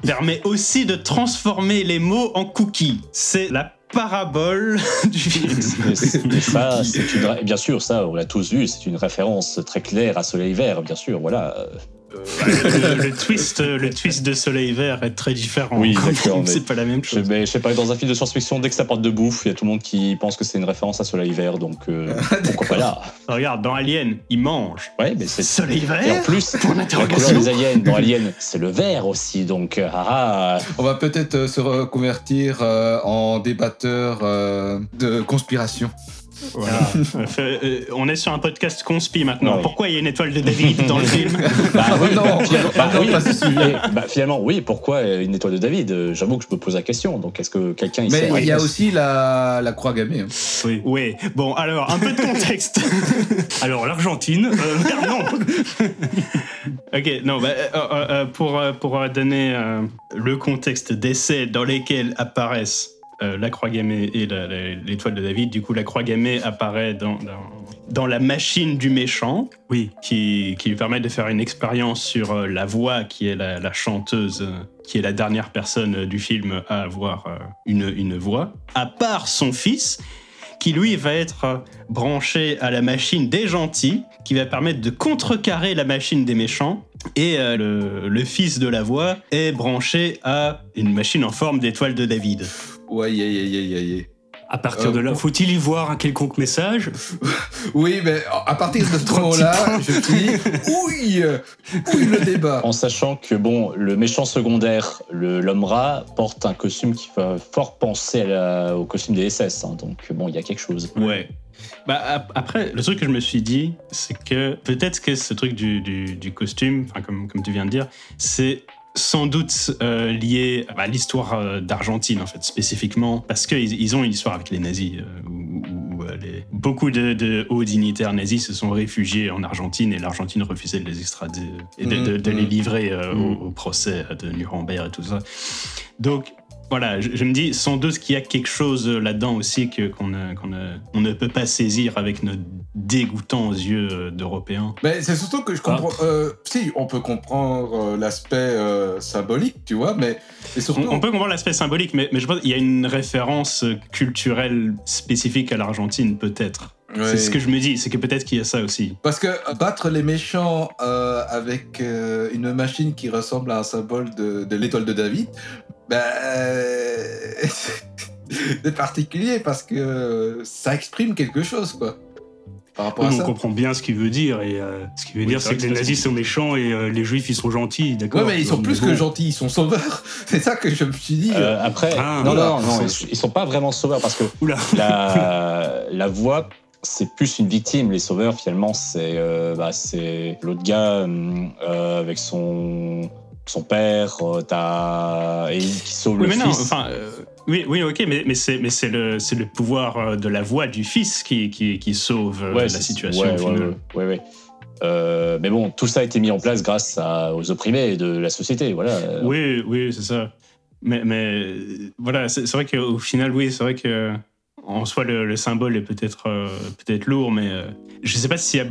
permet aussi de transformer les mots en cookies. C'est la parabole du film. Ça, bien sûr, ça, on l'a tous vu, c'est une référence très claire à Soleil Vert, bien sûr, voilà. Le, le twist, le twist de Soleil Vert est très différent. Oui, c'est pas la même Je, chose. mais je sais pas, dans un film de science-fiction, dès que ça parle de bouffe, il y a tout le monde qui pense que c'est une référence à Soleil Vert, donc euh, pourquoi pas là? Regarde, dans Alien, ils mangent. Ouais, mais c'est. Soleil Et en Vert plus, Point la couleur des aliens, dans Alien, c'est le vert aussi, donc euh, ah, ah. On va peut-être euh, se reconvertir euh, en débatteur euh, de conspiration. Voilà. Euh, euh, on est sur un podcast conspi maintenant. Ouais. Pourquoi il y a une étoile de David dans le film Bah oui, non, finalement, bah non, oui, bah, finalement, oui, pourquoi une étoile de David? J'avoue que je me pose la question, donc est-ce que quelqu'un ici Mais il y a aussi la, la croix gammée. hein. Oui. Oui. Bon, alors, un peu de contexte. Alors, l'Argentine. euh, non ok, non, bah, euh, euh, euh, pour, euh, pour donner euh, le contexte d'essais dans lesquels apparaissent euh, la croix gammée et l'étoile de David, du coup, la croix gammée apparaît dans, dans, dans la machine du méchant. Oui. qui, qui lui permet de faire une expérience sur euh, la voix, qui est la, la chanteuse, euh, qui est la dernière personne du film à avoir une, une voix, à part son fils, qui lui va être branché à la machine des gentils, qui va permettre de contrecarrer la machine des méchants. Et euh, le, le fils de la voix est branché à une machine en forme d'étoile de David. Ouais, aïe, aïe, aïe, aïe. À partir Euh, de là, faut-il y voir un quelconque message? Oui, mais à partir de ce moment-là, je dit, ouille, ouille le débat. En sachant que bon, le méchant secondaire, le- l'homme rat, porte un costume qui fait fort penser à la- au costume des SS. hein. donc bon, il y a quelque chose. Ouais. Bah, ap- après, le truc que je me suis dit, c'est que peut-être que ce truc du, du- du costume, enfin, comme, comme tu viens de dire, c'est sans doute euh, lié à l'histoire euh, d'Argentine, en fait, spécifiquement, parce qu'ils ils ont une histoire avec les nazis, euh, où, où, les- beaucoup de, de hauts dignitaires nazis se sont réfugiés en Argentine et l'Argentine refusait de les extrader et de, de- de les Mhm. livrer euh, au, au procès de Nuremberg et tout ça. Donc, voilà, je, je me dis sans doute qu'il y a quelque chose là-dedans aussi que qu'on ne, qu'on ne- on ne peut pas saisir avec nos dégoûtants yeux euh, d'Européens. Mais c'est surtout que je comprends. euh, si, on peut comprendre euh, l'aspect euh, symbolique, tu vois, mais mais surtout. On, on peut comprendre l'aspect symbolique, mais, mais je pense qu'il y a une référence culturelle spécifique à l'Argentine, peut-être. Ouais. C'est ce que je me dis, c'est que peut-être qu'il y a ça aussi. Parce que battre les méchants euh, avec euh, une machine qui ressemble à un symbole de, de l'étoile de David, ben, euh, c'est particulier parce que ça exprime quelque chose, quoi. Par rapport à on ça. comprend bien ce qu'il veut dire. Et euh, ce qu'il veut Oui, dire, c'est que que les nazis sont méchants et euh, les juifs, ils sont gentils, d'accord Ouais, mais ils sont plus que gentils, ils sont sauveurs. C'est ça que je me suis dit. Euh, après, Ah, non, voilà. non, non, ils, ils sont pas vraiment sauveurs parce que Oula. la, la voix, c'est plus une victime. Les sauveurs, finalement, c'est euh, bah, l'autre gars hum, euh, avec son, son père, euh, t'as Ellie qui sauve Oui, le mais non, fils. enfin, euh, oui, oui, ok, mais, mais c'est le, pouvoir euh, de la voix du fils qui, qui, qui sauve euh, la situation ouais, ouais. Euh, mais bon, tout ça a été mis en place grâce à- aux opprimés de la société. Voilà. Oui, oui, c'est ça. Mais, mais euh, voilà, c'est vrai qu'au final, oui, c'est vrai que en soi, le, le symbole est peut-être euh, peut-être lourd, mais euh, je sais pas s'il y a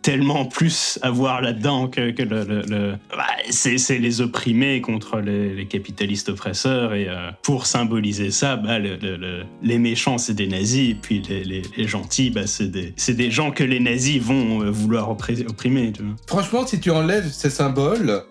tellement plus à voir là-dedans que, que le. le- le- Bah, c'est c'est les opprimés contre les, les capitalistes oppresseurs, et euh, pour symboliser ça, bah, le- le- le- les méchants, c'est des nazis, et puis les, les- les gentils, bah, c'est des, c'est des gens que les nazis vont euh, vouloir oppri- opprimer. Tu vois. Franchement, si tu enlèves ces symboles,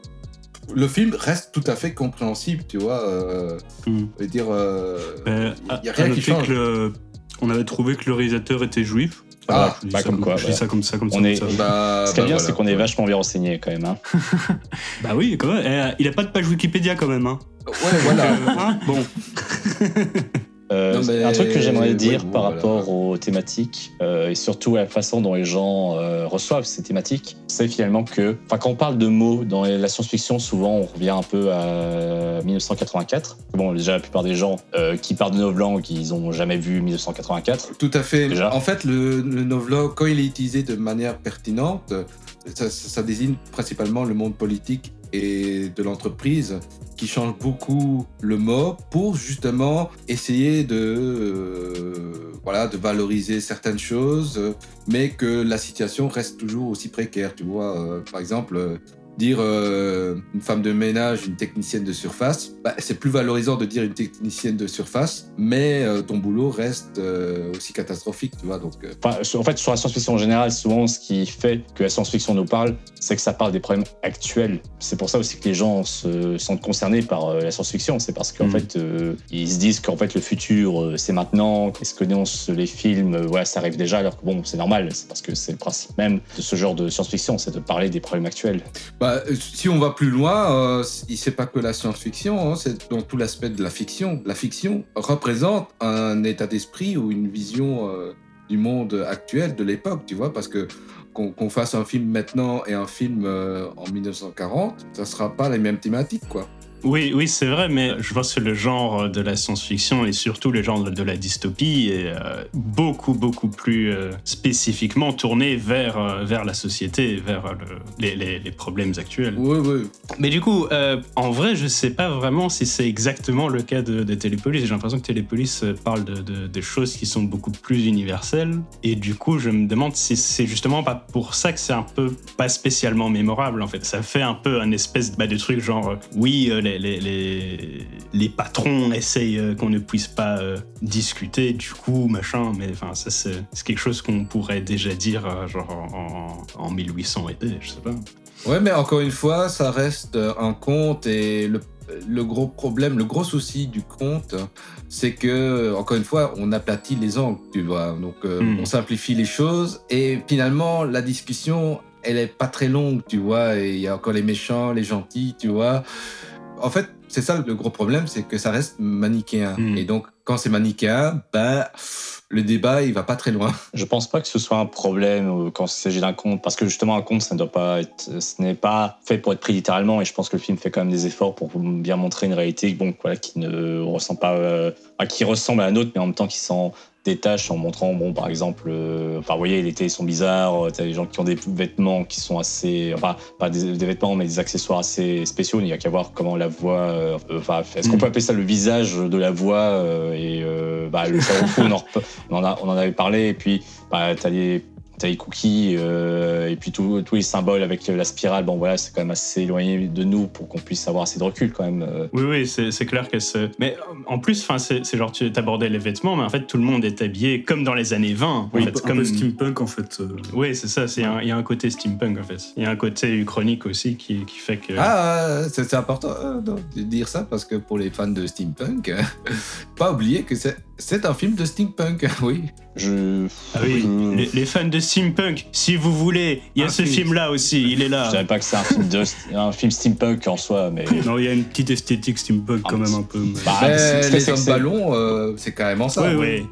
le film reste tout à fait compréhensible, tu vois. Euh, Hmm. je veux dire, Euh, il y a à- rien à qui change. que le- on avait trouvé que le réalisateur était juif. Ah, je dis bah, ça comme quoi, Je dis voilà. ça comme ça, comme ça. Comme est- ça. bah, Ce qui est bah, bien, voilà. c'est qu'on est vachement bien renseigné quand même. Hein. Bah oui, quand même. Eh, il a pas de page Wikipédia quand même. Hein. Ouais, voilà. Hein bon. Euh, mais- Un truc que j'aimerais dire par voilà. rapport aux thématiques euh, et surtout à la façon dont les gens euh, reçoivent ces thématiques, c'est finalement que, enfin, quand on parle de mots dans la science-fiction, souvent on revient un peu à 1984. Bon, déjà la plupart des gens euh, qui parlent de novlangue, ils ont jamais vu 1984. Tout à fait. Déjà. En fait, le, le quand il est utilisé de manière pertinente, ça, ça désigne principalement le monde politique et de l'entreprise qui change beaucoup le mot pour justement essayer de euh, voilà de valoriser certaines choses mais que la situation reste toujours aussi précaire tu vois. Euh, par exemple euh, dire euh, une femme de ménage une technicienne de surface bah, c'est plus valorisant de dire une technicienne de surface mais euh, ton boulot reste euh, aussi catastrophique tu vois donc Enfin, en fait, sur la science-fiction en général, souvent, ce qui fait que la science-fiction nous parle, c'est que ça parle des problèmes actuels. C'est pour ça aussi que les gens se sentent concernés par la science-fiction. C'est parce qu'en Mhm. fait, ils se disent qu'en fait, le futur, c'est maintenant. Qu'est-ce que dénoncent les films Voilà, ça arrive déjà. Alors que bon, c'est normal. C'est parce que c'est le principe même de ce genre de science-fiction, c'est de parler des problèmes actuels. Bah, euh, si on va plus loin, euh, c'est pas que la science-fiction, hein, c'est dans tout l'aspect de la fiction. La fiction représente un état d'esprit ou une vision euh, du monde actuel, de l'époque, tu vois, parce que qu'on fasse un film maintenant et un film euh, en 1940, ça sera pas les mêmes thématiques, quoi. Oui, oui, c'est vrai, mais je pense que le genre de la science-fiction et surtout le genre de la dystopie est euh, beaucoup, beaucoup plus euh, spécifiquement tourné vers, euh, vers la société, vers le- les, les- les problèmes actuels. Oui, oui. Mais du coup, euh, en vrai, je sais pas vraiment si c'est exactement le cas de, de Télépolis. J'ai l'impression que Télépolis parle de, de- de choses qui sont beaucoup plus universelles. Et du coup, je me demande si c'est justement pas pour ça que c'est un peu pas spécialement mémorable, en fait. Ça fait un peu un espèce bah, de truc genre, oui, euh, les, les, les, les patrons essayent euh, qu'on ne puisse pas euh, discuter, du coup, machin. Mais enfin, ça, c'est quelque chose qu'on pourrait déjà dire, euh, genre, en, en, en 1800 et je sais pas. Ouais, mais encore une fois, ça reste un conte et le, le gros problème, le gros souci du conte, c'est que, encore une fois, on aplatit les angles, tu vois. Donc, euh, Hmm. on simplifie les choses et finalement, la discussion, elle est pas très longue, tu vois. Et il y a encore les méchants, les gentils, tu vois. En fait, c'est ça le gros problème, c'est que ça reste manichéen. Hmm. Et donc, quand c'est manichéen, ben, le débat, il va pas très loin. Je pense pas que ce soit un problème euh, quand il s'agit d'un conte, parce que justement un conte, ça ne doit pas être, ce n'est pas fait pour être pris littéralement, et je pense que le film fait quand même des efforts pour bien montrer une réalité, bon, voilà, qui ne ressent pas, euh, qui ressemble à la nôtre, mais en même temps qui s'en détache en montrant, bon, par exemple, euh, enfin, vous voyez, les télés sont bizarres, t'as des gens qui ont des vêtements qui sont assez, enfin, pas des, des vêtements, mais des accessoires assez spéciaux. Il n'y a qu'à voir comment la voix, euh, enfin, est-ce qu'on peut appeler ça le visage de la voix euh, et euh, bah, le cerveau fou, on en, on en a, on en avait parlé, et puis bah, t'as les, t'as les cookies, euh, et puis tous les symboles avec la spirale. Bon, voilà, c'est quand même assez éloigné de nous pour qu'on puisse avoir assez de recul quand même. euh. Oui, oui, c'est clair que c'est. Mais en plus, enfin, c'est genre, tu abordais les vêtements, mais en fait, tout le monde est habillé comme dans les années 20. En Oui, fait, un comme... peu steampunk en fait. euh. Oui, c'est ça. c'est un- Il y a un côté steampunk, en fait. Il y a un côté uchronique aussi qui, qui fait que. Ah, c'est important de dire ça parce que pour les fans de steampunk, pas oublier que c'est- c'est un film de steampunk, oui. Je, Ah oui, je- les, les fans de steampunk, si vous voulez, il y a Ah, ce film-là aussi, il est je là. dirais pas que c'est un film de, un film steampunk en soi, mais. Non, il y a une petite esthétique steampunk quand Ah, même un peu. mais- Bah, Mais les hommes ballons, euh, c'est carrément ça. Oui, oui.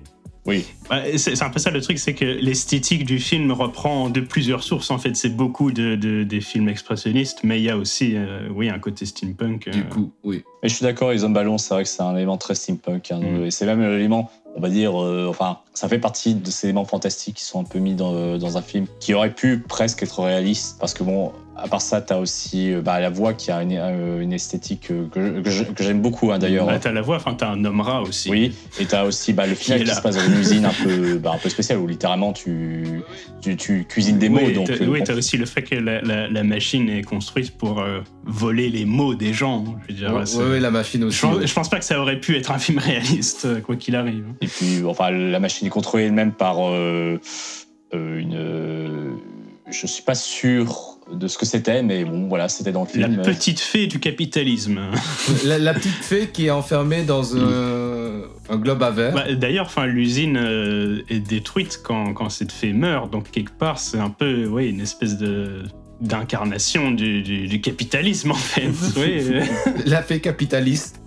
Oui. Ouais, C'est c'est un peu ça le truc, c'est que l'esthétique du film reprend de plusieurs sources. En fait, c'est beaucoup de, de- des films expressionnistes, mais il y a aussi, euh, oui, un côté steampunk. euh. Du coup, oui. Mais je suis d'accord, les hommes ballons, c'est vrai que c'est un élément très steampunk. hein, Mm. Et c'est même l'élément, on va dire, euh, enfin, ça fait partie de ces éléments fantastiques qui sont un peu mis dans, dans un film, qui aurait pu presque être réaliste. Parce que bon, à part ça, t'as aussi euh, bah, la voix qui a une, euh, une esthétique euh, que, que j'aime beaucoup hein, d'ailleurs. Bah, t'as la voix, enfin, t'as un homme rat aussi. Oui, et t'as aussi bah, le final est qui se passe dans une usine un peu, bah, un peu spéciale où littéralement tu, tu, tu cuisines des mots. Oui, donc, t'as- euh, oui, bon, t'as aussi le fait que la, la- la machine est construite pour euh, voler les mots des gens. Je veux dire, Ouais, la machine je, aussi. pense, ouais. je pense pas que ça aurait pu être un film réaliste, quoi qu'il arrive. Et puis, enfin, la machine est contrôlée elle-même par euh, une. euh, je suis pas sûr de ce que c'était, mais bon, voilà, c'était dans le La film. petite fée du capitalisme. La, la petite fée qui est enfermée dans un, un globe à verre. Bah, D'ailleurs, enfin, l'usine euh, est détruite quand, quand cette fée meurt, donc quelque part, c'est un peu, oui, une espèce de d'incarnation du, du- du capitalisme en fait. oui, euh. La fée capitaliste.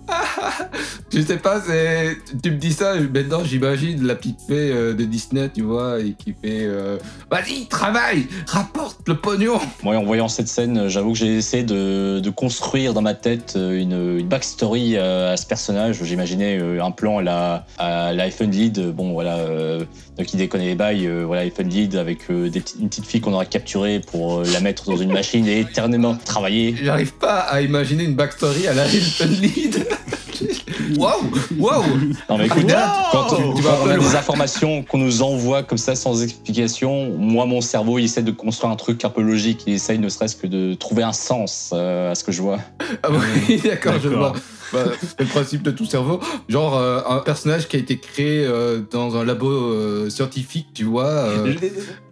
Je sais pas, c'est. Tu me dis ça, maintenant j'imagine la petite fée euh, de Disney, tu vois, et qui fait. euh, Vas-y, travaille, rapporte le pognon. Moi, en voyant cette scène, j'avoue que j'ai essayé de, de construire dans ma tête euh, une, une backstory euh, à ce personnage. J'imaginais un plan à la, à la Lead, bon voilà, euh, qui déconne les bails, euh, voilà, Lead avec des une petite fille qu'on aurait capturée pour la mettre dans une machine et éternellement travailler. J'arrive pas à imaginer une backstory à la Lead. Waouh, waouh. Non mais écoute, Wow quand on, quand on a des informations qu'on nous envoie comme ça sans explication, moi mon cerveau il essaie de construire un truc un peu logique, il essaye ne serait-ce que de trouver un sens euh, à ce que je vois. Ah oui, d'accord, je vois. Bah, c'est le principe de tout cerveau. Genre euh, un personnage qui a été créé euh, dans un labo euh, scientifique, tu vois.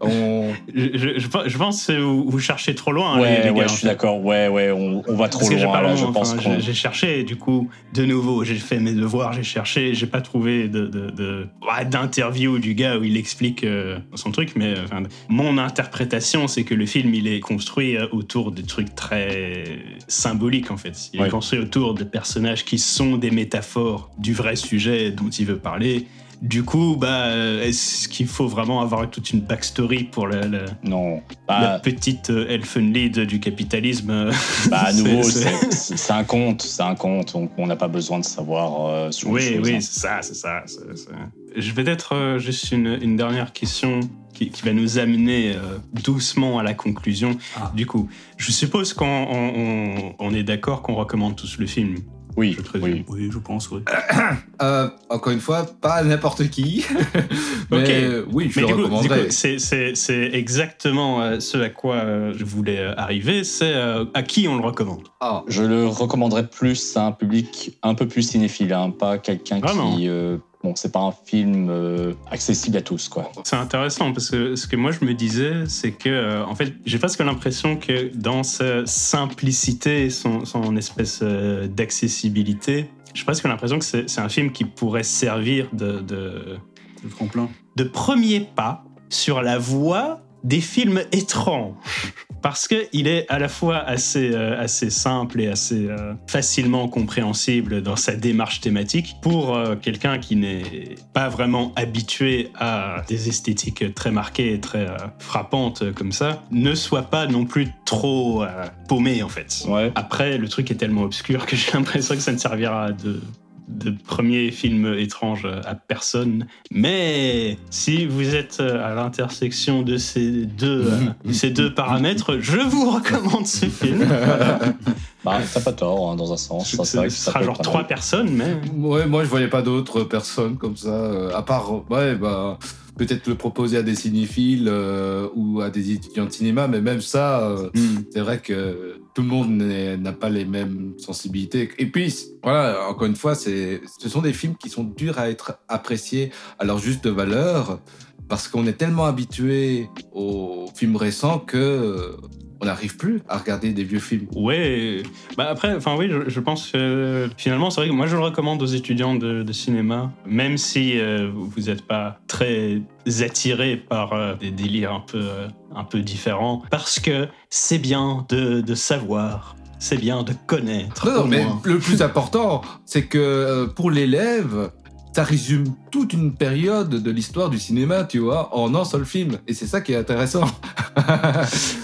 On... je, je- je pense- que vous, vous cherchez trop loin, les- ouais, les, je suis d'accord, ouais, ouais, on, on va trop Parce loin pas là, je pense enfin, j'ai- cherché, du coup, de nouveau, j'ai fait mes devoirs, j'ai cherché, j'ai pas trouvé de, de- de- ouais, d'interview du gars où il explique euh, son truc, mais enfin, mon interprétation, c'est que le film, il est construit euh, autour de trucs très symboliques, en fait. Il Ouais. est construit autour de personnages qui sont des métaphores du vrai sujet dont il veut parler. Du coup, bah, euh, est-ce qu'il faut vraiment avoir toute une backstory pour la, la- Non, la bah, petite euh, elfen lead du capitalisme euh, bah, à c'est- nouveau, c'est- un conte, c'est un conte, on n'a pas besoin de savoir euh, ce genre de Oui, choses, oui, hein. c'est ça, c'est ça. Je vais peut-être euh, juste une, une dernière question qui, qui va nous amener euh, doucement à la conclusion. Ah. Du coup, je suppose qu'on on- on- on est d'accord qu'on recommande tous le film. Oui, Je oui. Oui, je pense, oui. Euh, encore une fois, pas n'importe qui. Mais euh, oui, je Mais le du coup, du recommanderais. c'est- exactement euh, ce à quoi euh, je voulais euh, arriver. C'est euh, à qui on le recommande? Ah, Je le recommanderais plus à un public un peu plus cinéphile, hein, pas quelqu'un qui... euh, bon, c'est pas un film euh, accessible à tous, quoi. C'est intéressant parce que ce que moi je me disais, c'est que euh, en fait, j'ai presque l'impression que dans sa simplicité, son, son espèce euh, d'accessibilité, j'ai presque l'impression que c'est un film qui pourrait servir de, de, tremplin. de premier pas sur la voie des films étranges. Parce qu'il est à la fois assez, euh, assez simple et assez euh, facilement compréhensible dans sa démarche thématique pour euh, quelqu'un qui n'est pas vraiment habitué à des esthétiques très marquées et très frappantes comme ça, ne soit pas non plus trop paumé en fait. Ouais. Après, le truc est tellement obscur que j'ai l'impression que ça ne servira de, de premier film étrange à personne. Mais si vous êtes à l'intersection de ces deux, euh, de ces deux paramètres, je vous recommande ce film. Bah, t'as pas tort, hein, dans un sens. Ça, vrai que ça sera genre trois personnes, mais Ouais, moi je voyais pas d'autres personnes comme ça, euh, à part, ouais, bah, peut-être le proposer à des cinéphiles euh, ou à des étudiants de cinéma, mais même ça, euh, c'est vrai que tout le monde n'a pas les mêmes sensibilités. Et puis, voilà, encore une fois, ce sont des films qui sont durs à être appréciés à leur juste valeur, parce qu'on est tellement habitué aux films récents que on n'arrive plus à regarder des vieux films. Ouais, bah après, enfin oui, je, je pense que finalement, c'est vrai que moi je le recommande aux étudiants de, de cinéma, même si euh, vous n'êtes pas très attirés par euh, des délires un peu, euh, un peu différents, parce que c'est bien de, de savoir, c'est bien de connaître. Non, mais le plus important, c'est que pour l'élève, ça résume toute une période de l'histoire du cinéma, tu vois, en un seul film. Et c'est ça qui est intéressant.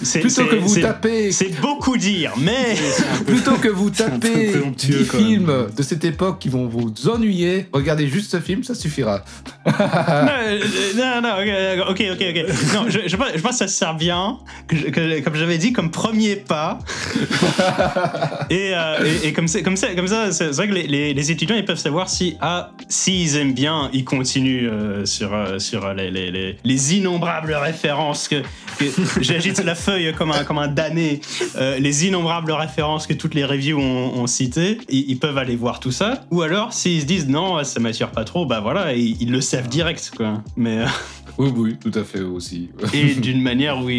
C'est- plutôt que vous tapez, C'est beaucoup dire, mais plutôt que vous tapez des films de cette époque qui vont vous ennuyer, regardez juste ce film, ça suffira. Euh, non, non, ok, ok, ok. Non, je, je, pense, je pense que ça sert bien, que, je- que- comme j'avais dit, comme premier pas. et, euh, et, et comme, c'est- comme ça, comme ça, c'est vrai que les, les- les étudiants ils peuvent savoir si, ah, s'ils aiment bien, ils continuent euh, sur, euh, sur les, les, les, les innombrables références que, que j'agite la feuille comme un, comme un damné, euh, les innombrables références que toutes les reviews ont, ont citées, ils, ils peuvent aller voir tout ça. Ou alors, s'ils se disent non, ça m'attire pas trop, bah voilà, ils, ils le savent direct, quoi. Mais, euh, Oui, oui, tout à fait aussi. et d'une manière où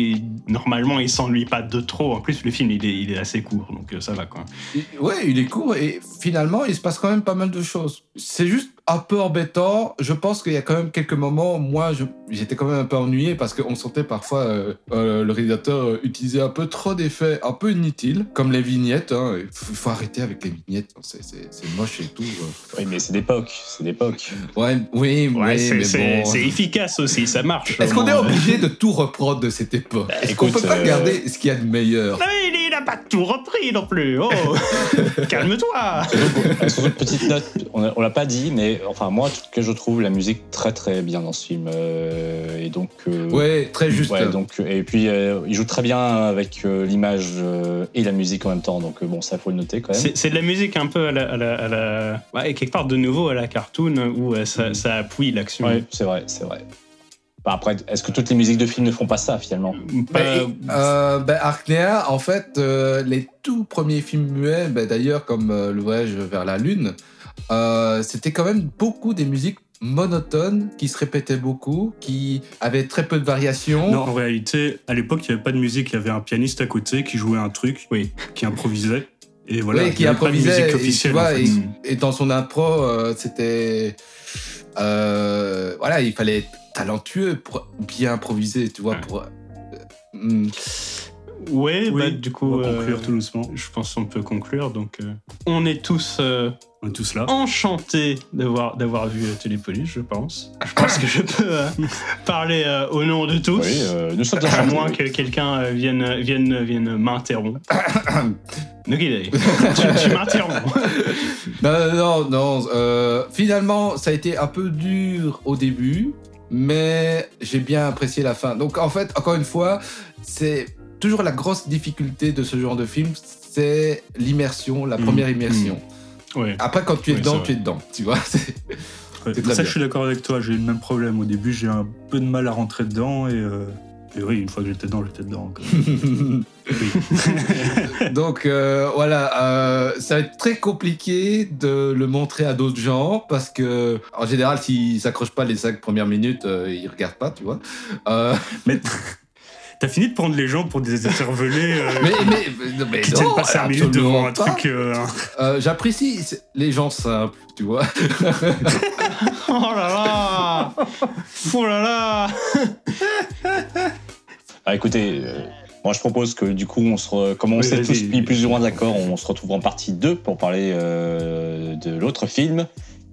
normalement ils s'ennuient pas de trop. En plus, le film il est, il est assez court, donc euh, ça va quoi. Ouais, il est court et finalement, il se passe quand même pas mal de choses. C'est juste un peu embêtant. Je pense qu'il y a quand même quelques moments, moi, j'étais quand même un peu ennuyé parce qu'on sentait parfois euh, euh, le réalisateur euh, utiliser un peu trop d'effets un peu inutiles, comme les vignettes. hein. Il faut, arrêter avec les vignettes, c'est- c'est moche et tout. euh. Oui, mais c'est d'époque, c'est d'époque. Ouais, oui, Ouais, oui, c'est, mais c'est- bon. c'est efficace aussi, ça marche. Est-ce qu'on est obligé de tout reprendre de cette époque? Est-ce qu'on peut pas euh, garder ce qu'il y a de meilleur? Non, mais il, il a pas tout repris non plus. Oh, calme-toi. Sur une petite note, on l'a pas dit, mais enfin moi, en tout cas, je trouve la musique très très bien dans ce film. euh, et donc. euh, Ouais, très juste. Ouais, donc, et puis euh, il joue très bien avec euh, l'image euh, et la musique en même temps, donc euh, bon, ça faut le noter quand même. C'est, c'est de la musique un peu à la, à la, à la- ouais, quelque part de nouveau à la cartoon où euh, ça, ça appuie l'action. Ouais, c'est vrai, c'est vrai. Bah, après, est-ce que toutes les musiques de films ne font pas ça finalement? Pas- Ben, euh, Arknea, en fait, euh, les tout premiers films muets, ben, d'ailleurs comme euh, Le Voyage vers la Lune, euh, c'était quand même beaucoup des musiques monotones qui se répétaient beaucoup, qui avaient très peu de variations. Non, en réalité, à l'époque, il n'y avait pas de musique. Il y avait un pianiste à côté qui jouait un truc, Oui. qui improvisait. Et voilà, il qui improvisait, musique et, tu officielle. vois, en fait. et, et dans son impro, euh, c'était... euh, voilà, il fallait être talentueux pour bien improviser, tu vois, Ouais. pour... euh, hmm. Ouais, Oui, bah, du coup, on va conclure euh, tout doucement. je pense qu'on peut conclure. Donc, euh, on est tous euh, On est tous là. enchantés d'avoir d'avoir vu Télépolis, je pense. Je pense que je peux euh, parler euh, au nom de tous. Oui, euh, nous sommes À moins que quelqu'un euh, vienne, vienne, vienne m'interrompre. Donc, tu, tu m'interromps. Non, non, non. euh, finalement, ça a été un peu dur au début, mais j'ai bien apprécié la fin. Donc, en fait, encore une fois, c'est toujours la grosse difficulté de ce genre de film, c'est l'immersion, la Mhm. première immersion. Ouais. Après, quand tu es Oui, dedans, tu es dedans, tu vois. c'est- Ouais, c'est ça, bien. je suis d'accord avec toi. J'ai eu le même problème. Au début, j'ai un peu de mal à rentrer dedans et, euh, Et oui, une fois que j'étais dedans, j'étais dedans. quoi. Donc euh, voilà, euh, ça va être très compliqué de le montrer à d'autres gens parce que en général, s'ils s'accrochent pas les cinq premières minutes, euh, ils regardent pas, tu vois. Euh, Mais t'as fini de prendre les gens pour des euh, mais mais, qui non, tiennent pas 5 minutes devant un pas. truc. euh, Euh, J'apprécie les gens simples, tu vois. Oh là là Oh là là Ah, écoutez, euh, moi je propose que du coup, on se re- comme on Oui, s'est tous mis plus ou moins d'accord, on se retrouve en partie 2 pour parler euh, de l'autre film,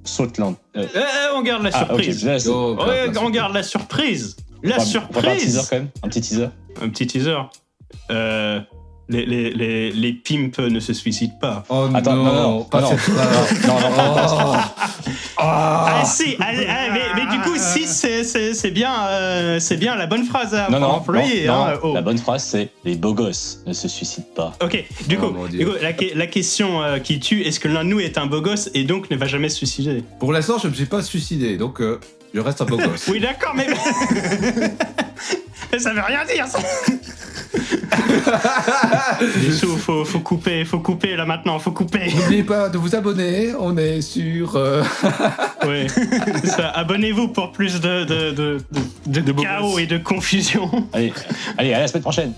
Sautland. Euh, Eh, eh, On garde la ah, surprise. Oh, Ouais, grave, on garde la surprise. on La va- on va faire un teaser surprise quand même, un petit teaser. Un petit teaser. Euh, les, les, les, les pimps ne se suicident pas. Oh Attends, non, non, non, pas non. Non, non, Oh. Ah, Ah. si, ah, ah, mais, mais du coup, si, c'est- bien, euh, c'est bien la bonne phrase à non, non, employer. non, hein, non, oh. la bonne phrase c'est les beaux gosses ne se suicident pas. Ok, du Oh, coup, mon Dieu. du coup, la, que- la question euh, qui tue, est-ce que l'un de nous est un beau gosse et donc ne va jamais se suicider? Pour l'instant, je ne me suis pas suicidé, donc euh, je reste un beau gosse. Oui, d'accord, mais... mais ça veut rien dire, ça faut, faut couper, faut couper là maintenant, faut couper. N'oubliez pas de vous abonner, on est sur... euh, Ouais. Ça, Abonnez-vous pour plus de, de, de, de, de De beaux chaos et de confusion. Allez, allez, à la semaine prochaine.